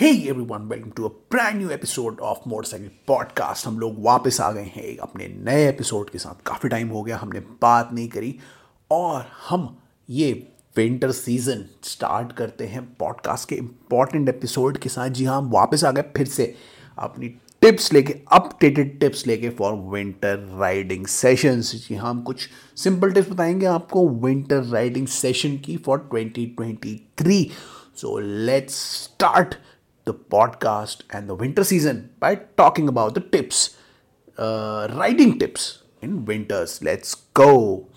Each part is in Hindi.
Hey everyone welcome to a brand new episode of motorcycle podcast हम लोग वापस आ गए हैं एक अपने नए एपिसोड के साथ। काफ़ी टाइम हो गया, हमने बात नहीं करी। और हम ये विंटर सीज़न स्टार्ट करते हैं पॉडकास्ट के इंपॉर्टेंट एपिसोड के साथ। जी हाँ हम वापस आ गए फिर से अपनी टिप्स लेके अपडेटेड टिप्स लेके फॉर विंटर राइडिंग सेशंस जी हाँ हम कुछ सिंपल टिप्स बताएँगे आपको विंटर राइडिंग सेशन की for 2023 so let's start the podcast and the winter season by talking about the tips, uh, riding tips in winters. Let's go.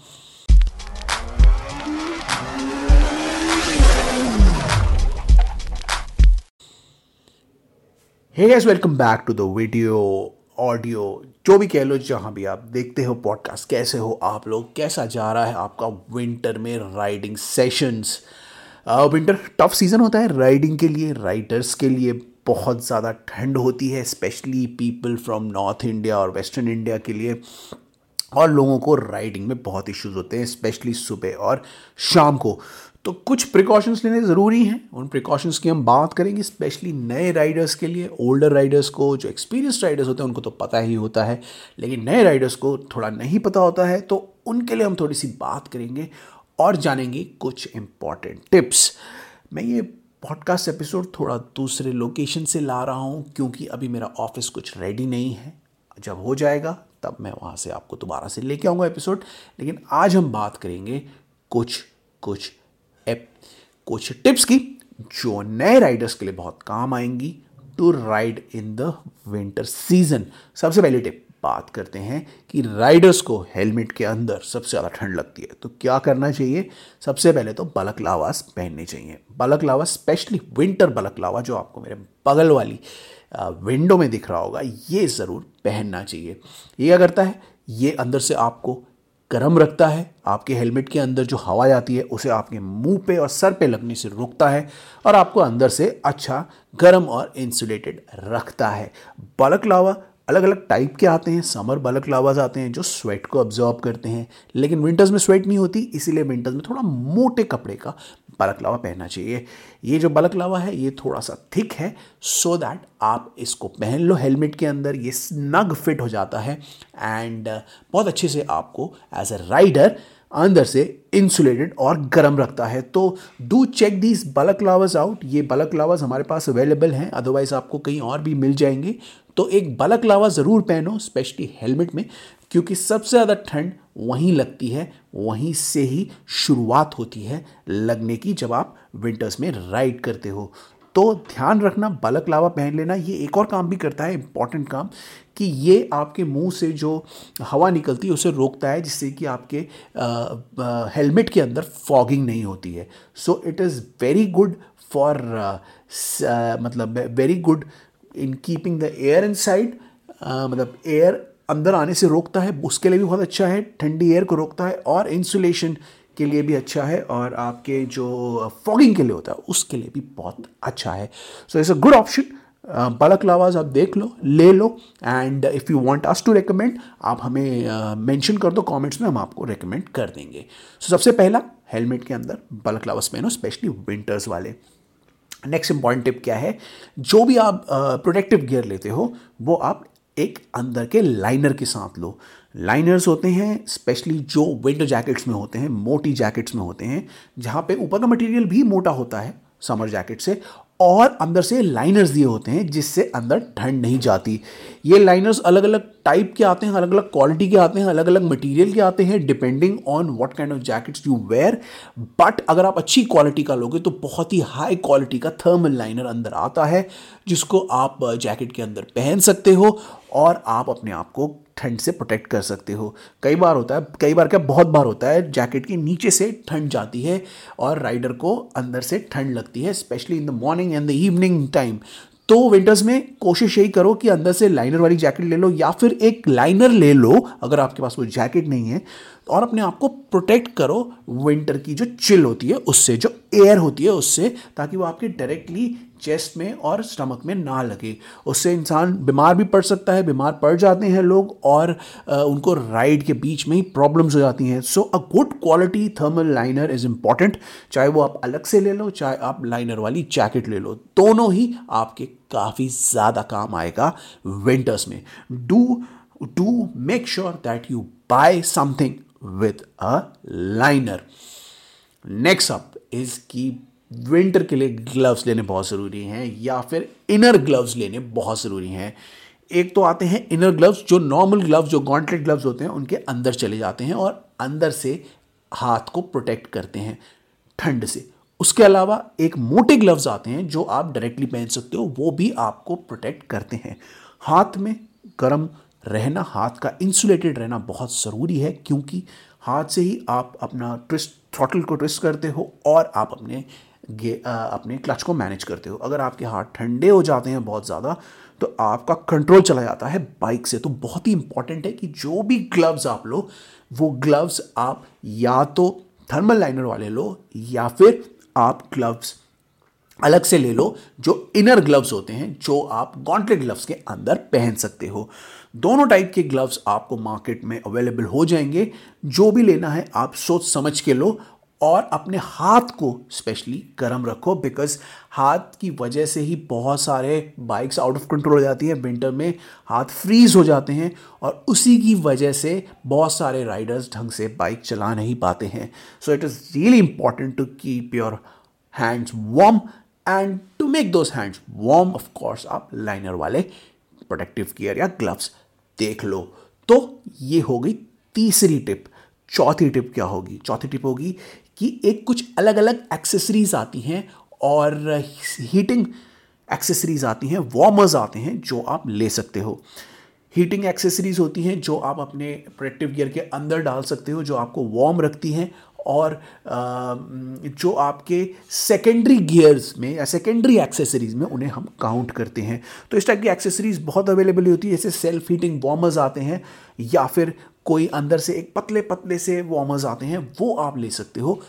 Hey guys, welcome back to the video audio जो भी कह लो जहाँ भी आप देखते हो पॉडकास्ट कैसे हो आप लोग कैसा जा रहा है आपका विंटर में riding sessions winter tough season होता है राइडिंग के लिए राइडर्स के लिए बहुत ज़्यादा ठंड होती है specially people from north India और वेस्टर्न इंडिया के लिए। और लोगों को राइडिंग में बहुत इश्यूज़ होते हैं स्पेशली सुबह और शाम को। तो कुछ प्रिकॉशंस लेने ज़रूरी हैं। उन प्रिकॉशंस की हम बात करेंगे स्पेशली नए राइडर्स के लिए। ओल्डर राइडर्स को, जो एक्सपीरियंस राइडर्स होते हैं, उनको तो पता ही होता है। लेकिन नए राइडर्स को थोड़ा नहीं पता होता है तो उनके लिए हम थोड़ी सी बात करेंगे। और जानेंगे कुछ इंपॉर्टेंट टिप्स मैं ये पॉडकास्ट एपिसोड थोड़ा दूसरे लोकेशन से ला रहा हूँ, क्योंकि अभी मेरा ऑफ़िस कुछ रेडी नहीं है। जब हो जाएगा, तब मैं वहाँ से आपको दोबारा से लेके आऊँगा एपिसोड लेकिन आज हम बात करेंगे कुछ कुछ एप कुछ टिप्स की, जो नए राइडर्स के लिए बहुत काम आएँगी to ride in the winter season सबसे पहली टिप बात करते हैं कि राइडर्स को हेलमेट के अंदर सबसे ज़्यादा ठंड लगती है। तो क्या करना चाहिए? सबसे पहले तो बलक लावास पहनने चाहिए। बलक लावा स्पेशली विंटर बलक लावा जो आपको मेरे बगल वाली विंडो में दिख रहा होगा, ये ज़रूर पहनना चाहिए। ये क्या करता है? ये अंदर से आपको गर्म रखता है। आपके हेलमेट के अंदर जो हवा जाती है, उसे आपके मुँह पे और सर पे लगने से रोकता है और आपको अंदर से अच्छा गर्म और इंसुलेटेड रखता है। बलक लावा अलग अलग टाइप के आते हैं समर बलक लावाज आते हैं जो स्वेट को ऑब्जॉर्ब करते हैं, लेकिन विंटर्स में स्वेट नहीं होती, इसीलिए विंटर्स में थोड़ा मोटे कपड़े का बलक लावा पहनना चाहिए। ये जो बलक लावा है, ये थोड़ा सा थिक है सो so दैट आप इसको पहन लो हेलमेट के अंदर, ये स्नग फिट हो जाता है एंड बहुत अच्छे से आपको एज अ राइडर अंदर से इंसुलेटेड और गर्म रखता है। तो डू चेक दीज बलक लावर्स आउट ये बलक लावर्स हमारे पास अवेलेबल हैं अदरवाइज़ आपको कहीं और भी मिल जाएँगे। तो एक बलक लावा ज़रूर पहनो स्पेशली हेलमेट में, क्योंकि सबसे ज़्यादा ठंड वहीं लगती है, वहीं से ही शुरुआत होती है लगने की जब आप विंटर्स में राइड करते हो। तो ध्यान रखना, बलक लावा पहन लेना, ये एक और काम भी करता है इंपॉर्टेंट काम, कि ये आपके मुँह से जो हवा निकलती है, उसे रोकता है, जिससे कि आपके हेलमेट के अंदर फॉगिंग नहीं होती है। So it is very good for मतलब very good in keeping the air inside मतलब एयर अंदर आने से रोकता है उसके लिए भी बहुत अच्छा है ठंडी एयर को रोकता है और इंसुलेशन के लिए भी अच्छा है और आपके जो फॉगिंग के लिए होता है उसके लिए भी बहुत अच्छा है। So it's a good option balaclava आप देख लो ले लो and if you want us to recommend आप हमें मेंशन uh, कर दो कमेंट्स में हम आपको रिकमेंड कर देंगे। सो so, सबसे पहला हेलमेट के अंदर बलक लावास पहनो स्पेशली विंटर्स वाले। नेक्स्ट इंपॉर्टेंट टिप क्या है? जो भी आप प्रोटेक्टिव गियर लेते हो, वो आप एक अंदर के लाइनर के साथ लो। लाइनर्स होते हैं स्पेशली जो विंटर जैकेट्स में होते हैं, मोटी जैकेट्स में होते हैं, जहाँ पे ऊपर का मटेरियल भी मोटा होता है समर जैकेट से और अंदर से लाइनर्स दिए होते हैं जिससे अंदर ठंड नहीं जाती। ये लाइनर्स अलग अलग टाइप के आते हैं अलग अलग क्वालिटी के आते हैं अलग अलग मटेरियल के आते हैं depending on what kind of jackets you wear but अगर आप अच्छी क्वालिटी का लोगे तो बहुत ही हाई क्वालिटी का थर्मल लाइनर अंदर आता है, जिसको आप जैकेट के अंदर पहन सकते हो और आप अपने आप को ठंड से प्रोटेक्ट कर सकते हो। कई बार होता है, कई बार क्या, बहुत बार होता है जैकेट के नीचे से ठंड जाती है और राइडर को अंदर से ठंड लगती है specially in the morning and the evening time तो विंटर्स में कोशिश यही करो कि अंदर से लाइनर वाली जैकेट ले लो या फिर एक लाइनर ले लो, अगर आपके पास वो जैकेट नहीं है और अपने आप को प्रोटेक्ट करो विंटर की, जो चिल होती है उससे, जो एयर होती है उससे, ताकि वो आपके डायरेक्टली चेस्ट में और स्टमक में ना लगे। उससे इंसान बीमार भी पड़ सकता है, बीमार पड़ जाते हैं लोग और उनको राइड के बीच में ही प्रॉब्लम्स हो जाती हैं। So a good quality thermal liner is important चाहे वो आप अलग से ले लो, चाहे आप लाइनर वाली जैकेट ले लो, दोनों ही आपके काफ़ी ज़्यादा काम आएगा विंटर्स में। Do do make sure that you buy something with a liner next up is की विंटर के लिए ग्लव्स लेने बहुत ज़रूरी हैं या फिर इनर ग्लव्स लेने बहुत ज़रूरी हैं। एक तो आते हैं इनर ग्लव्स जो नॉर्मल ग्लव्स जो गॉन्ट्रेट ग्लव्स होते हैं, उनके अंदर चले जाते हैं और अंदर से हाथ को प्रोटेक्ट करते हैं, ठंड से। उसके अलावा एक मोटे ग्लव्स आते हैं, जो आप डायरेक्टली पहन सकते हो, वो भी आपको प्रोटेक्ट करते हैं। हाथ में गर्म रहना हाथ का इंसुलेटेड रहना बहुत ज़रूरी है क्योंकि हाथ से ही आप अपना ट्विस्ट थ्रॉटल को ट्विस्ट करते हो और आप अपने गे आ, अपने क्लच को मैनेज करते हो। अगर आपके हाथ ठंडे हो जाते हैं बहुत ज़्यादा तो आपका कंट्रोल चला जाता है बाइक से। तो बहुत ही इंपॉर्टेंट है कि जो भी ग्लव्स आप लो वो ग्लव्स आप या तो थर्मल लाइनर वाले लो या फिर आप ग्लव्स अलग से ले लो, जो इनर ग्लव्स होते हैं, जो आप गॉन्ट्रेट ग्लव्स के अंदर पहन सकते हो। दोनों टाइप के ग्लव्स आपको मार्केट में अवेलेबल हो जाएँगे। जो भी लेना है, आप सोच समझ के लो और अपने हाथ को स्पेशली गर्म रखो बिकॉज़ हाथ की वजह से ही बहुत सारे बाइक्स आउट ऑफ़ कंट्रोल हो जाती हैं। विंटर में हाथ फ्रीज हो जाते हैं और उसी की वजह से बहुत सारे राइडर्स ढंग से बाइक चला नहीं पाते हैं। So it is really important to keep your hands warm and to make those hands warm of course आप लाइनर वाले प्रोटेक्टिव गियर या ग्लव्स देख लो। तो ये हो गई तीसरी टिप चौथी टिप क्या होगी? चौथी टिप होगी कि एक कुछ अलग अलग एक्सेसरीज आती हैं और हीटिंग एक्सेसरीज आती हैं वार्मर्स आते हैं जो आप ले सकते हो। हीटिंग एक्सेसरीज होती हैं जो आप अपने प्रोटेक्टिव गियर के अंदर डाल सकते हो, जो आपको वार्म रखती हैं और जो आपके सेकेंडरी गियर्स में या सेकेंडरी एक्सेसरीज में उन्हें हम काउंट करते हैं। तो इस टाइप की एक्सेसरीज बहुत अवेलेबल होती है, जैसे सेल्फ हीटिंग वार्मर्स आते हैं, या फिर कोई अंदर से एक पतले पतले से वार्मर्स आते हैं, वो आप ले सकते हो।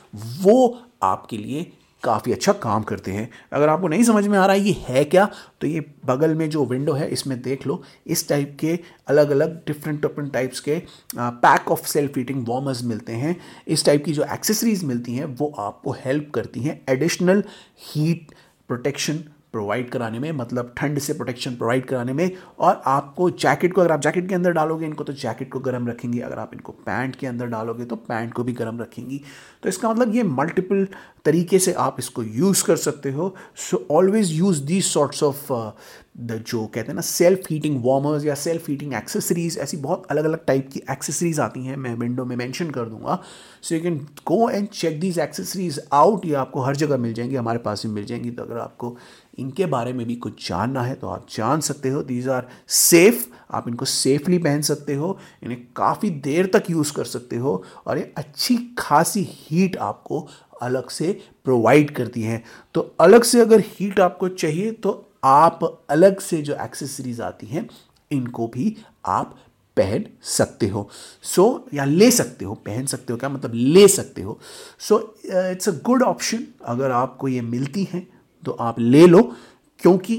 वो आपके लिए काफ़ी अच्छा काम करते हैं। अगर आपको नहीं समझ में आ रहा है ये है क्या तो ये बगल में जो विंडो है, इसमें देख लो। इस टाइप के अलग अलग डिफरेंट डिफरेंट टाइप्स के pack of self heating warmers मिलते हैं। इस टाइप की जो एक्सेसरीज मिलती हैं, वो आपको हेल्प करती हैं। एडिशनल हीट प्रोटेक्शन प्रोवाइड कराने में मतलब ठंड से प्रोटेक्शन प्रोवाइड कराने में, और आपको जैकेट को अगर आप जैकेट के अंदर डालोगे, इनको तो जैकेट को गर्म रखेंगी। अगर आप इनको पैंट के अंदर डालोगे तो पैंट को भी गर्म रखेंगी। तो इसका मतलब ये मल्टीपल तरीके से आप इसको यूज़ कर सकते हो। So always use these sorts of the जो कहते हैं ना सेल्फ हीटिंग वार्मर्स या सेल्फ हीटिंग एक्सेसरीज ऐसी बहुत अलग अलग टाइप की एक्सेसरीज आती हैं, मैं विंडो में मेंशन कर दूँगा। So you can go and check these accessories out ये आपको हर जगह मिल जाएँगी, हमारे पास भी मिल जाएँगी। तो अगर आपको इनके बारे में भी कुछ जानना है तो आप जान सकते हो। दीज आर सेफ़ आप इनको सेफली पहन सकते हो, इन्हें काफ़ी देर तक यूज़ कर सकते हो, और ये अच्छी खासी हीट आपको अलग से प्रोवाइड करती हैं। तो अलग से अगर हीट आपको चाहिए तो आप अलग से जो एक्सेसरीज आती हैं इनको भी आप पहन सकते हो। सो so, या ले सकते हो पहन सकते हो क्या मतलब ले सकते हो? So it's a good option अगर आपको ये मिलती हैं तो आप ले लो क्योंकि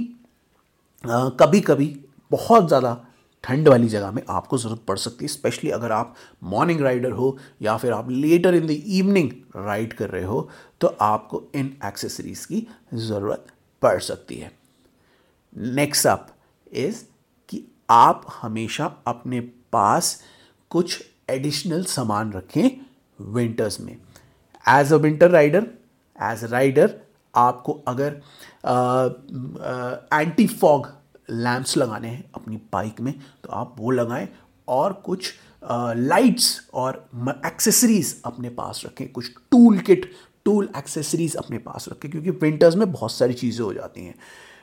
uh, कभी कभी बहुत ज़्यादा ठंड वाली जगह में आपको ज़रूरत पड़ सकती है स्पेशली अगर आप मॉर्निंग राइडर हो या फिर आप later in the evening ride कर रहे हो तो आपको इन एक्सेसरीज़ की ज़रूरत पड़ सकती है। नेक्स्ट अप इज़ कि आप हमेशा अपने पास कुछ एडिशनल सामान रखें विंटर्स में। As a winter rider as a rider आपको अगर एंटी फॉग लैंप्स लगाने हैं अपनी बाइक में तो आप वो लगाएँ और कुछ लाइट्स uh, और एक्सेसरीज अपने पास रखें। कुछ टूल किट टूल एक्सेसरीज अपने पास रखें क्योंकि विंटर्स में बहुत सारी चीज़ें हो जाती हैं।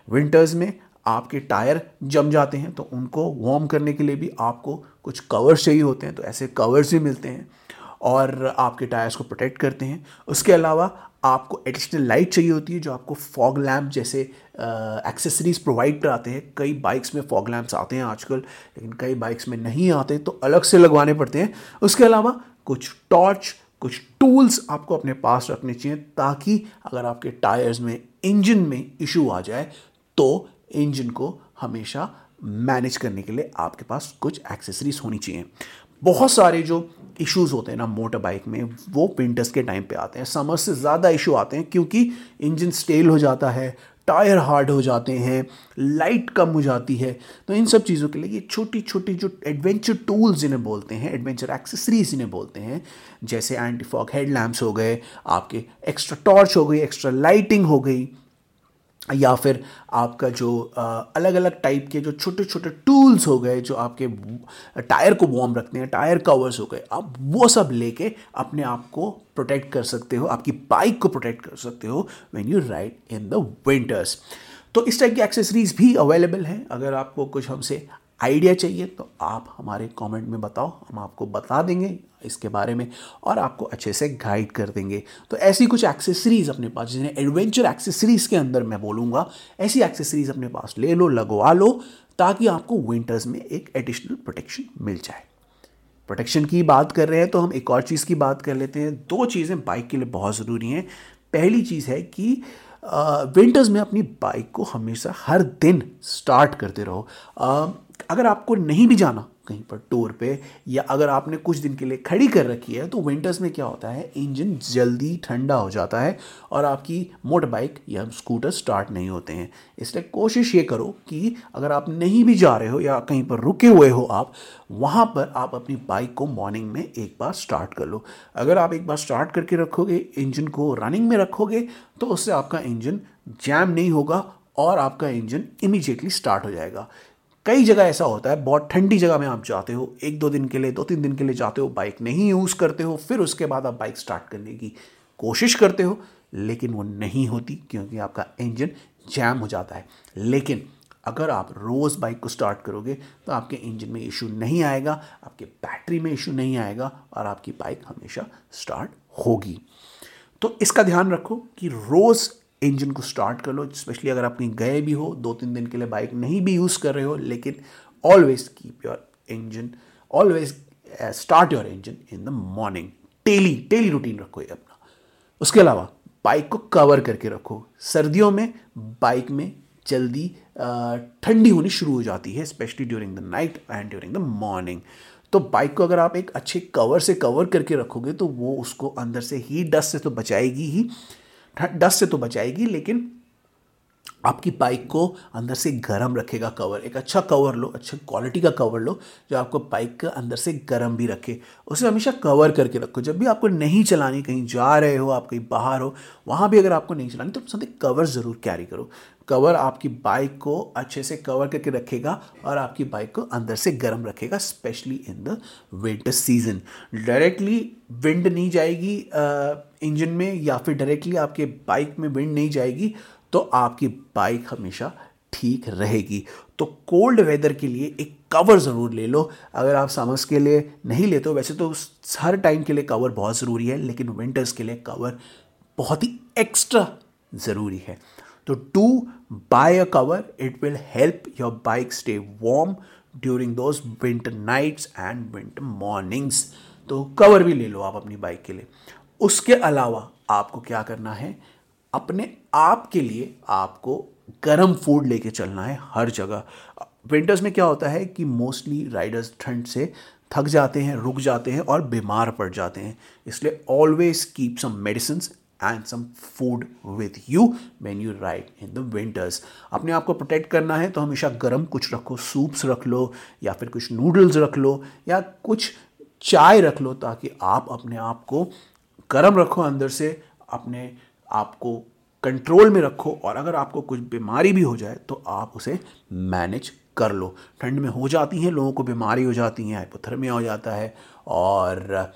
विंटर्स में आपके टायर जम जाते हैं तो उनको वार्म करने के लिए भी आपको कुछ कवर्स चाहिए होते हैं तो ऐसे कवर्स भी मिलते हैं और आपके टायर्स को प्रोटेक्ट करते हैं। उसके अलावा आपको एडिशनल लाइट चाहिए होती है, जो आपको फॉग लैम्प जैसे एक्सेसरीज प्रोवाइड कराते हैं। कई बाइक्स में फॉग लैम्प्स आते हैं आजकल, लेकिन कई बाइक्स में नहीं आते तो अलग से लगवाने पड़ते हैं। उसके अलावा कुछ टॉर्च कुछ टूल्स आपको अपने पास रखने चाहिए, ताकि अगर आपके टायर्स में इंजन में इशू आ जाए तो इंजन को हमेशा मैनेज करने के लिए आपके पास कुछ एक्सेसरीज होनी चाहिए। बहुत सारे जो इश्यूज़ होते हैं ना मोटर बाइक में, वो विंटर्स के टाइम पे आते हैं। समर से ज़्यादा इशू आते हैं क्योंकि इंजन स्टेल हो जाता है टायर हार्ड हो जाते हैं लाइट कम हो जाती है। तो इन सब चीज़ों के लिए ये छोटी छोटी जो एडवेंचर टूल्स जिन्हें बोलते हैं एडवेंचर एक्सेसरीज जिन्हें बोलते हैं, जैसे एंटी फॉग हो गए, आपके एक्स्ट्रा टॉर्च हो गई एक्स्ट्रा लाइटिंग हो गई या फिर आपका जो अलग अलग टाइप के जो छोटे छोटे टूल्स हो गए, जो आपके टायर को वार्म रखते हैं टायर कवर्स हो गए, आप वो सब लेके अपने आप को प्रोटेक्ट कर सकते हो, आपकी बाइक को प्रोटेक्ट कर सकते हो when you ride in the winters तो इस टाइप की एक्सेसरीज भी अवेलेबल हैं। अगर आपको कुछ हमसे आइडिया चाहिए तो आप हमारे कमेंट में बताओ, हम आपको बता देंगे। इसके बारे में और आपको अच्छे से गाइड कर देंगे। तो ऐसी कुछ एक्सेसरीज अपने पास, जिन्हें एडवेंचर एक्सेसरीज के अंदर मैं बोलूँगा, ऐसी एक्सेसरीज अपने पास ले लो, लगवा लो, ताकि आपको विंटर्स में एक एडिशनल प्रोटेक्शन मिल जाए। प्रोटेक्शन की बात कर रहे हैं तो हम एक और चीज़ की बात कर लेते हैं। दो चीज़ें बाइक के लिए बहुत ज़रूरी हैं। पहली चीज़ है कि विंटर्स में अपनी बाइक को हमेशा हर दिन स्टार्ट करते रहो। अगर आपको नहीं भी जाना कहीं पर टूर पे, या अगर आपने कुछ दिन के लिए खड़ी कर रखी है तो विंटर्स में क्या होता है? इंजन जल्दी ठंडा हो जाता है और आपकी मोटर बाइक या स्कूटर स्टार्ट नहीं होते हैं। इसलिए कोशिश ये करो कि अगर आप नहीं भी जा रहे हो या कहीं पर रुके हुए हो आप, वहाँ पर आप अपनी बाइक को मॉर्निंग में एक बार स्टार्ट कर लो। अगर आप एक बार स्टार्ट करके रखोगे इंजन को रनिंग में रखोगे तो उससे आपका इंजन जैम नहीं होगा और आपका इंजन इमीजिएटली स्टार्ट हो जाएगा। कई जगह ऐसा होता है, बहुत ठंडी जगह में आप जाते हो, एक दो दिन के लिए, दो तीन दिन के लिए जाते हो बाइक नहीं यूज़ करते हो, फिर उसके बाद आप बाइक स्टार्ट करने की कोशिश करते हो, लेकिन वो नहीं होती क्योंकि आपका इंजन जैम हो जाता है। लेकिन अगर आप रोज़ बाइक को स्टार्ट करोगे तो आपके इंजन में इशू नहीं आएगा, आपके बैटरी में इशू नहीं आएगा और आपकी बाइक हमेशा स्टार्ट होगी। तो इसका ध्यान रखो कि रोज़ इंजन को स्टार्ट कर लो, स्पेशली अगर आप कहीं गए भी हो दो तीन दिन के लिए बाइक नहीं भी यूज़ कर रहे हो, लेकिन always keep your engine always start your engine in the morning daily daily routine रखो ये अपना। उसके अलावा बाइक को कवर करके रखो। सर्दियों में बाइक में जल्दी ठंडी होनी शुरू हो जाती है specially during the night and during the morning तो बाइक को अगर आप एक अच्छे कवर से कवर करके रखोगे तो वो उसको अंदर से ही डस्ट से तो बचाएगी ही। डस्ट से तो बचाएगी, लेकिन आपकी बाइक को अंदर से गर्म रखेगा कवर एक अच्छा कवर लो, अच्छे क्वालिटी का कवर लो, जो आपको बाइक का अंदर से गर्म भी रखे। उसे हमेशा कवर करके रखो। जब भी आपको नहीं चलानी, कहीं जा रहे हो, आप कहीं बाहर हो, वहाँ भी अगर आपको नहीं चलानी तो समथिंग कवर ज़रूर कैरी करो। कवर आपकी बाइक को अच्छे से कवर करके रखेगा और आपकी बाइक को अंदर से गर्म रखेगा specially in the winter season directly wind नहीं जाएगी इंजन में या फिर डायरेक्टली आपके बाइक में विंड नहीं जाएगी तो आपकी बाइक हमेशा ठीक रहेगी। तो कोल्ड वेदर के लिए एक कवर ज़रूर ले लो। अगर आप समर्स के लिए नहीं लेते हो, वैसे तो हर टाइम के लिए कवर बहुत ज़रूरी है, लेकिन विंटर्स के लिए कवर बहुत ही एक्स्ट्रा ज़रूरी है। तो to buy a cover it will help your bike stay warm during those winter nights and winter mornings तो कवर भी ले लो आप अपनी बाइक के लिए। उसके अलावा आपको क्या करना है? अपने आप के लिए आपको गर्म फ़ूड लेके चलना है हर जगह। विंटर्स में क्या होता है कि मोस्टली राइडर्स ठंड से थक जाते हैं, रुक जाते हैं और बीमार पड़ जाते हैं। इसलिए always keep some medicine and some food with you when you ride in the winters अपने आप को प्रोटेक्ट करना है तो हमेशा गर्म कुछ रखो सूप्स रख लो, या फिर कुछ नूडल्स रख लो, या कुछ चाय रख लो, ताकि आप अपने आप को गर्म रखो अंदर से, अपने आप को कंट्रोल में रखो, और अगर आपको कुछ बीमारी भी हो जाए तो आप उसे मैनेज कर लो। ठंड में हो जाती हैं, लोगों को बीमारी हो जाती है हाइपोथर्मिया हो जाता है, और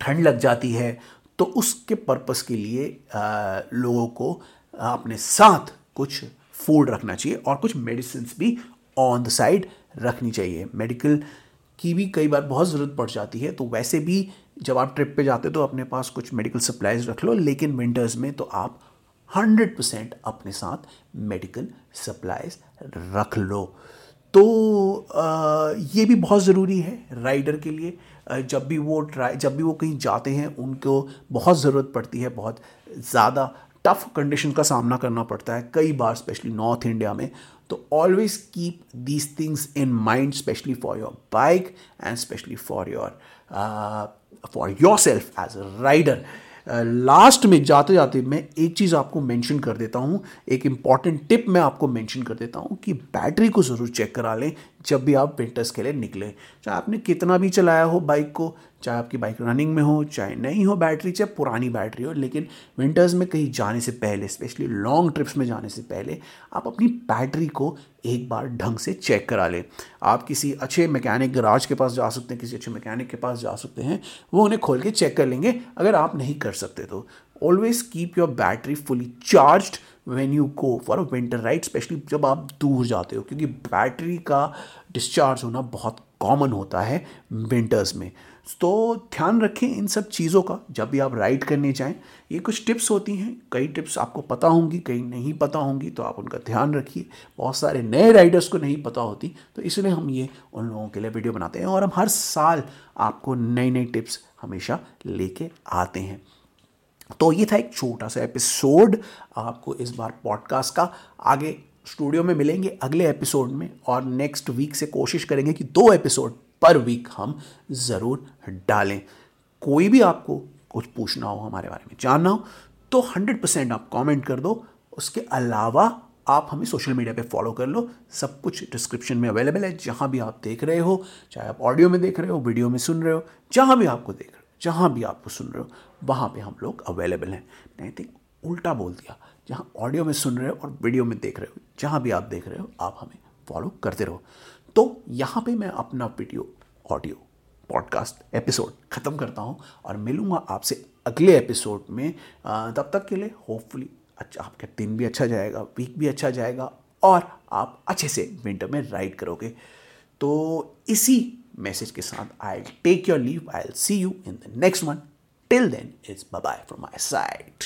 ठंड लग जाती है तो उसके पर्पस के लिए आ, लोगों को अपने साथ कुछ फ़ूड रखना चाहिए और कुछ मेडिसिन भी ऑन द साइड रखनी चाहिए। मेडिकल की भी कई बार बहुत ज़रूरत पड़ जाती है तो वैसे भी जब आप ट्रिप पे जाते तो अपने पास कुछ मेडिकल सप्लाईज रख लो लेकिन विंटर्स में तो आप हंड्रेड परसेंट अपने साथ मेडिकल सप्लाईज रख लो। तो आ, ये भी बहुत ज़रूरी है राइडर के लिए। जब भी वो ट्राई, जब भी वो कहीं जाते हैं, उनको बहुत ज़रूरत पड़ती है, बहुत ज़्यादा टफ कंडीशन का सामना करना पड़ता है, कई बार स्पेशली नॉर्थ इंडिया में। तो always keep these things in mind specially for your bike and specially for your for yourself as a rider last में, जाते जाते मैं एक चीज़ आपको मेंशन कर देता हूँ, एक इंपॉर्टेंट टिप मैं आपको मेंशन कर देता हूँ कि बैटरी को ज़रूर चेक करा लें जब भी आप विंटर्स के लिए निकलें, चाहे आपने कितना भी चलाया हो बाइक को, चाहे आपकी बाइक रनिंग में हो, चाहे नहीं हो बैटरी चाहे पुरानी बैटरी हो, लेकिन विंटर्स में कहीं जाने से पहले स्पेशली लॉन्ग ट्रिप्स में जाने से पहले, आप अपनी बैटरी को एक बार ढंग से चेक करा लें। आप किसी अच्छे मैकेनिक गराज के पास जा सकते हैं, किसी अच्छे मैकेनिक के पास जा सकते हैं, वो उन्हें खोल के चेक कर लेंगे, अगर आप नहीं कर सकते तो। Always keep your battery fully charged when you go for a winter ride specially जब आप दूर जाते हो, क्योंकि बैटरी का डिस्चार्ज होना बहुत कॉमन होता है विंटर्स में। तो ध्यान रखें इन सब चीज़ों का, जब भी आप राइड करने जाएँ, ये कुछ टिप्स होती हैं। कई टिप्स आपको पता होंगी, कई नहीं पता होंगी तो आप उनका ध्यान रखिए। बहुत सारे नए राइडर्स को नहीं पता होती तो इसलिए हम ये उन लोगों के लिए वीडियो बनाते हैं और हम हर साल आपको नई नई टिप्स हमेशा लेके आते हैं। तो ये था एक छोटा सा एपिसोड आपको इस बार पॉडकास्ट का। आगे स्टूडियो में मिलेंगे अगले एपिसोड में और नेक्स्ट वीक से कोशिश करेंगे कि दो एपिसोड पर वीक हम ज़रूर डालें। कोई भी आपको कुछ पूछना हो हमारे बारे में जानना हो तो हंड्रेड परसेंट आप कमेंट कर दो। उसके अलावा आप हमें सोशल मीडिया पे फॉलो कर लो। सब कुछ डिस्क्रिप्शन में अवेलेबल है। जहाँ भी आप देख रहे हो, चाहे आप ऑडियो में देख रहे हो वीडियो में सुन रहे हो, जहाँ भी आपको देख रहे हो। जहाँ भी आपको सुन रहे हो, वहाँ पे हम लोग अवेलेबल हैं। नहीं थिंक उल्टा बोल दिया, जहाँ ऑडियो में सुन रहे हो और वीडियो में देख रहे हो, जहाँ भी आप देख रहे हो, आप हमें फॉलो करते रहो। तो यहाँ पे मैं अपना वीडियो ऑडियो पॉडकास्ट एपिसोड ख़त्म करता हूँ और मिलूँगा आपसे अगले एपिसोड में। तब तक के लिए होपफुली अच्छा आपका दिन भी अच्छा जाएगा वीक भी अच्छा जाएगा और आप अच्छे से विंटर में राइड करोगे। तो इसी मैसेज के साथ I take your leave I see you in the next one till then it's bye bye from my side